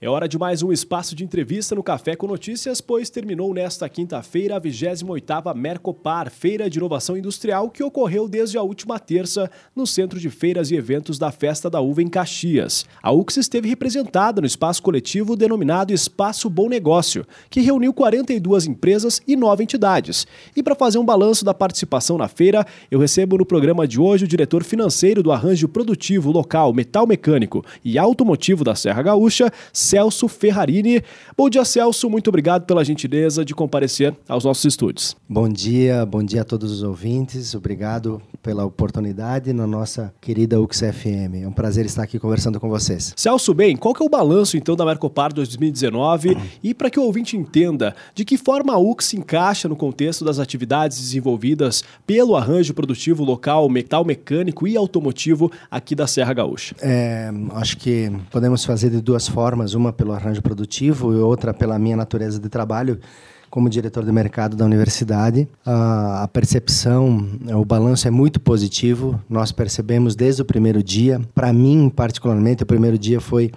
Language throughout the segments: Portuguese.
É hora de mais um espaço de entrevista no Café com Notícias, pois terminou nesta quinta-feira a 28ª Mercopar, Feira de Inovação Industrial, que ocorreu desde a última terça no Centro de Feiras e Eventos da Festa da Uva em Caxias. A UX esteve representada no espaço coletivo denominado Espaço Bom Negócio, que reuniu 42 empresas e 9 entidades. E para fazer um balanço da participação na feira, eu recebo no programa de hoje o diretor financeiro do arranjo produtivo local metal mecânico e automotivo da Serra Gaúcha, Celso Ferrarini. Bom dia, Celso. Muito obrigado pela gentileza de comparecer aos nossos estúdios. Bom dia, bom dia a todos os ouvintes. Obrigado pela oportunidade na nossa querida UXFM. É um prazer estar aqui conversando com vocês. Celso, bem, qual que é o balanço então da Mercopar 2019 e para que o ouvinte entenda de que forma a UX se encaixa no contexto das atividades desenvolvidas pelo arranjo produtivo local, metal mecânico e automotivo aqui da Serra Gaúcha? É, acho que podemos fazer de duas formas uma pelo arranjo produtivo e outra pela minha natureza de trabalho como diretor de mercado da universidade. A, percepção, o balanço é muito positivo. Nós percebemos desde o primeiro dia. Para mim, particularmente, o primeiro dia foi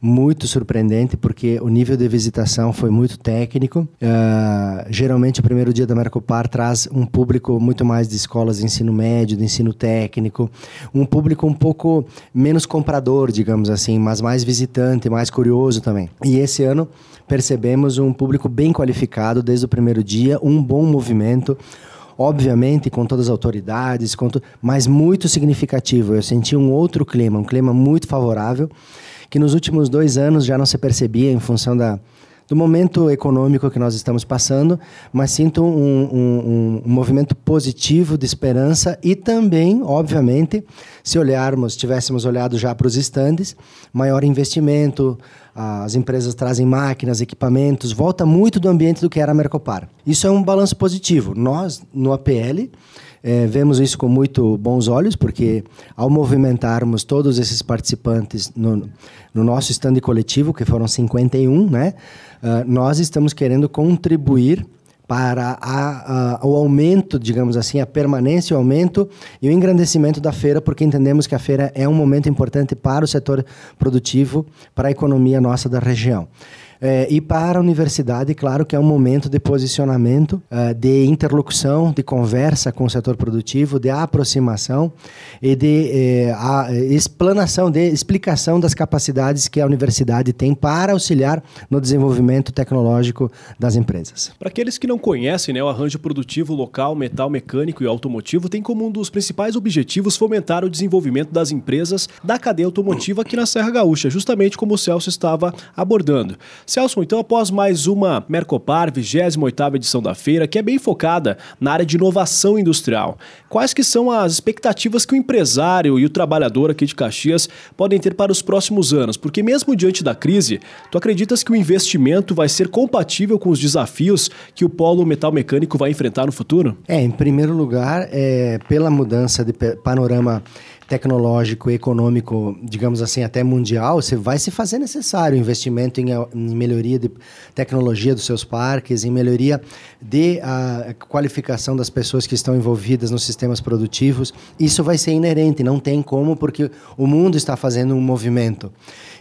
muito surpreendente porque o nível de visitação foi muito técnico. Uh, geralmente o primeiro dia da Mercopar traz um público muito mais de escolas de ensino médio, de ensino técnico, um público um pouco menos comprador, digamos assim, mas mais visitante, mais curioso também. E esse ano percebemos um público bem qualificado desde o primeiro dia, um bom movimento obviamente com todas as autoridades, mas muito significativo. Eu senti um outro clima, um clima muito favorável que nos últimos dois anos já não se percebia em função da, do momento econômico que nós estamos passando, mas sinto um, um, um, movimento positivo de esperança e também, obviamente, se olharmos, tivéssemos olhado já para os estandes, maior investimento, as empresas trazem máquinas, equipamentos, volta muito do ambiente do que era a Mercopar. Isso é um balanço positivo. Nós, no APL, é, vemos isso com muito bons olhos, porque ao movimentarmos todos esses participantes no, no nosso stand coletivo, que foram 51, né, uh, nós estamos querendo contribuir para a, a, o aumento, digamos assim, a permanência, o aumento e o engrandecimento da feira, porque entendemos que a feira é um momento importante para o setor produtivo, para a economia nossa da região. É, e para a universidade, claro que é um momento de posicionamento, uh, de interlocução, de conversa com o setor produtivo, de aproximação e de a explanação, de explicação das capacidades que a universidade tem para auxiliar no desenvolvimento tecnológico das empresas. Para aqueles que não conhecem, né, o arranjo produtivo local, metal mecânico e automotivo tem como um dos principais objetivos fomentar o desenvolvimento das empresas da cadeia automotiva aqui na Serra Gaúcha, justamente como o Celso estava abordando. Celso, então, após mais uma Mercopar, 28ª edição da feira, que é bem focada na área de inovação industrial, quais que são as expectativas que o empresário e o trabalhador aqui de Caxias podem ter para os próximos anos? Porque mesmo diante da crise, tu acreditas que o investimento vai ser compatível com os desafios que o polo metal mecânico vai enfrentar no futuro? É, em primeiro lugar, é, pela mudança de panorama tecnológico, econômico, digamos assim, até mundial, você vai se fazer necessário investimento em, em melhoria de tecnologia dos seus parques, em melhoria de a qualificação das pessoas que estão envolvidas nos sistemas produtivos. Isso vai ser inerente, não tem como, porque o mundo está fazendo um movimento.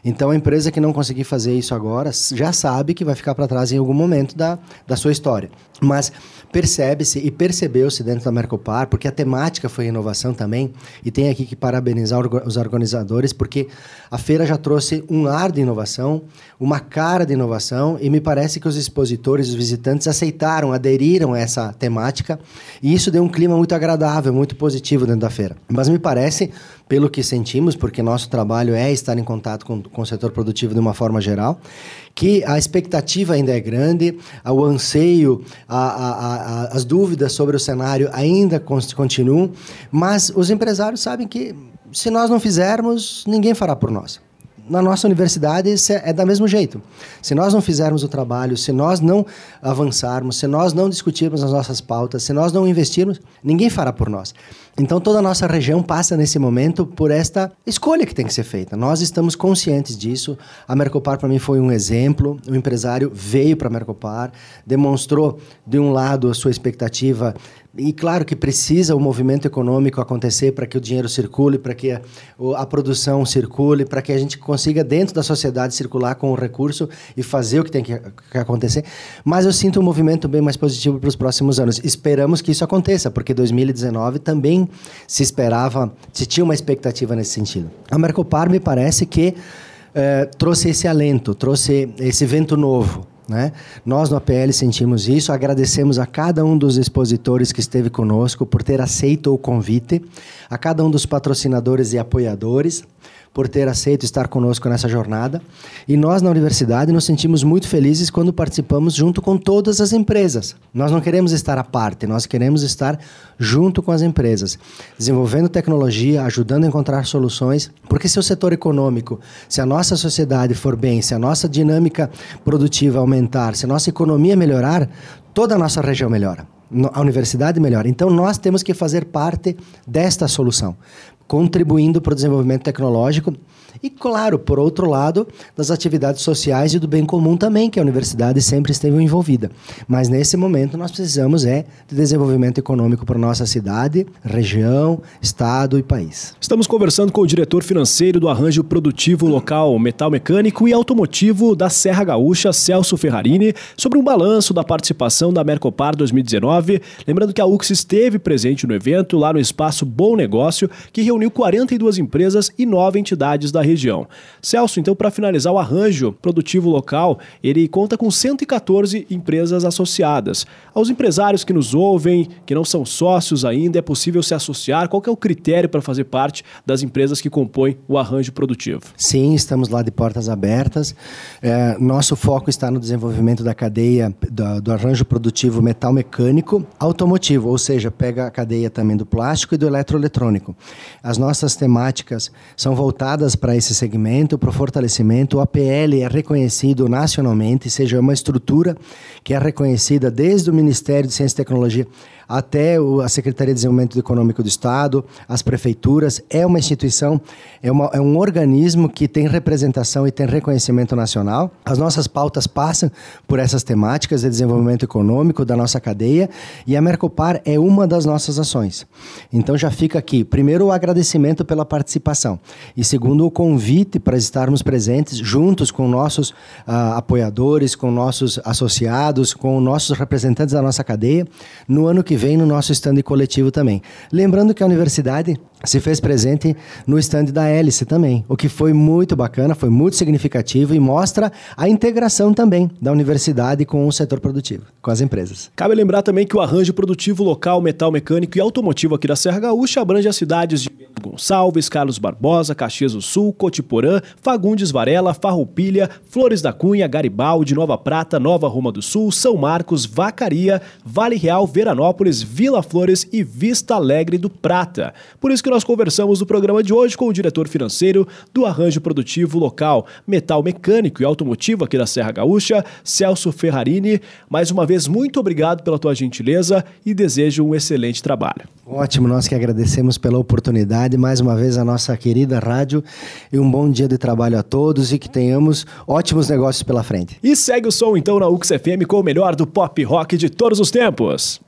Então, a empresa que não conseguir fazer isso agora já sabe que vai ficar para trás em algum momento da, da sua história. Mas percebe-se e percebeu-se dentro da Mercopar, porque a temática foi inovação também, e tem aqui que parabenizar os organizadores, porque a feira já trouxe um ar de inovação, uma cara de inovação, e me parece que os expositores, os visitantes aceitaram, aderiram a essa temática, e isso deu um clima muito agradável, muito positivo dentro da feira. Mas me parece, pelo que sentimos, porque nosso trabalho é estar em contato com, com o setor produtivo de uma forma geral, que a expectativa ainda é grande, o anseio, a, a, a, as dúvidas sobre o cenário ainda continuam, mas os empresários sabem que se nós não fizermos, ninguém fará por nós na nossa universidade é, é da mesmo jeito. Se nós não fizermos o trabalho, se nós não avançarmos, se nós não discutirmos as nossas pautas, se nós não investirmos, ninguém fará por nós. Então toda a nossa região passa nesse momento por esta escolha que tem que ser feita. Nós estamos conscientes disso. A Mercopar para mim foi um exemplo. O empresário veio para a Mercopar, demonstrou de um lado a sua expectativa e claro que precisa o movimento econômico acontecer para que o dinheiro circule, para que a, a produção circule, para que a gente consiga, dentro da sociedade, circular com o recurso e fazer o que tem que, que acontecer. Mas eu sinto um movimento bem mais positivo para os próximos anos. Esperamos que isso aconteça, porque 2019 também se esperava, se tinha uma expectativa nesse sentido. A Mercopar me parece que eh, trouxe esse alento, trouxe esse vento novo. Né? Nós no APL sentimos isso, agradecemos a cada um dos expositores que esteve conosco por ter aceito o convite, a cada um dos patrocinadores e apoiadores por ter aceito estar conosco nessa jornada. E nós, na universidade, nos sentimos muito felizes quando participamos junto com todas as empresas. Nós não queremos estar à parte, nós queremos estar junto com as empresas, desenvolvendo tecnologia, ajudando a encontrar soluções, porque se o setor econômico, se a nossa sociedade for bem, se a nossa dinâmica produtiva aumentar, se a nossa economia melhorar, toda a nossa região melhora. A universidade melhora. Então, nós temos que fazer parte desta solução contribuindo para o desenvolvimento tecnológico e, claro, por outro lado, das atividades sociais e do bem comum também, que a universidade sempre esteve envolvida. Mas nesse momento nós precisamos é de desenvolvimento econômico para nossa cidade, região, estado e país. Estamos conversando com o diretor financeiro do arranjo produtivo local metal mecânico e automotivo da Serra Gaúcha, Celso Ferrarini, sobre um balanço da participação da Mercopar 2019. Lembrando que a UX esteve presente no evento lá no espaço Bom Negócio, que reuniu 42 empresas e nove entidades da região. Celso, então, para finalizar o arranjo produtivo local, ele conta com 114 empresas associadas. Aos empresários que nos ouvem, que não são sócios ainda, é possível se associar? Qual é o critério para fazer parte das empresas que compõem o arranjo produtivo? Sim, estamos lá de portas abertas. É, nosso foco está no desenvolvimento da cadeia do, do arranjo produtivo metal mecânico automotivo, ou seja, pega a cadeia também do plástico e do eletroeletrônico. As nossas temáticas são voltadas para esse segmento, para o fortalecimento. O APL é reconhecido nacionalmente, seja uma estrutura que é reconhecida desde o Ministério de Ciência e Tecnologia até a Secretaria de Desenvolvimento Econômico do Estado, as prefeituras. É uma instituição, é, uma, é um organismo que tem representação e tem reconhecimento nacional. As nossas pautas passam por essas temáticas de desenvolvimento econômico da nossa cadeia e a Mercopar é uma das nossas ações. Então já fica aqui, primeiro, o agradecimento pela participação e segundo, o convite para estarmos presentes juntos com nossos uh, apoiadores, com nossos associados, com nossos representantes da nossa cadeia no ano que vem no nosso stand coletivo também. Lembrando que a universidade se fez presente no stand da Hélice também, o que foi muito bacana, foi muito significativo e mostra a integração também da universidade com o setor produtivo, com as empresas. Cabe lembrar também que o arranjo produtivo local, metal mecânico e automotivo aqui da Serra Gaúcha abrange as cidades de Gonçalves, Carlos Barbosa, Caxias do Sul, Cotiporã, Fagundes Varela, Farroupilha, Flores da Cunha, Garibaldi, Nova Prata, Nova Roma do Sul, São Marcos, Vacaria, Vale Real, Veranópolis, Vila Flores e Vista Alegre do Prata. Por isso que nós conversamos no programa de hoje com o diretor financeiro do Arranjo Produtivo Local, Metal Mecânico e Automotivo aqui da Serra Gaúcha, Celso Ferrarini. Mais uma vez, muito obrigado pela tua gentileza e desejo um excelente trabalho. Ótimo, nós que agradecemos pela oportunidade, mais uma vez a nossa querida rádio e um bom dia de trabalho a todos e que tenhamos ótimos negócios pela frente. E segue o som então na UXFM com o melhor do pop rock de todos os tempos.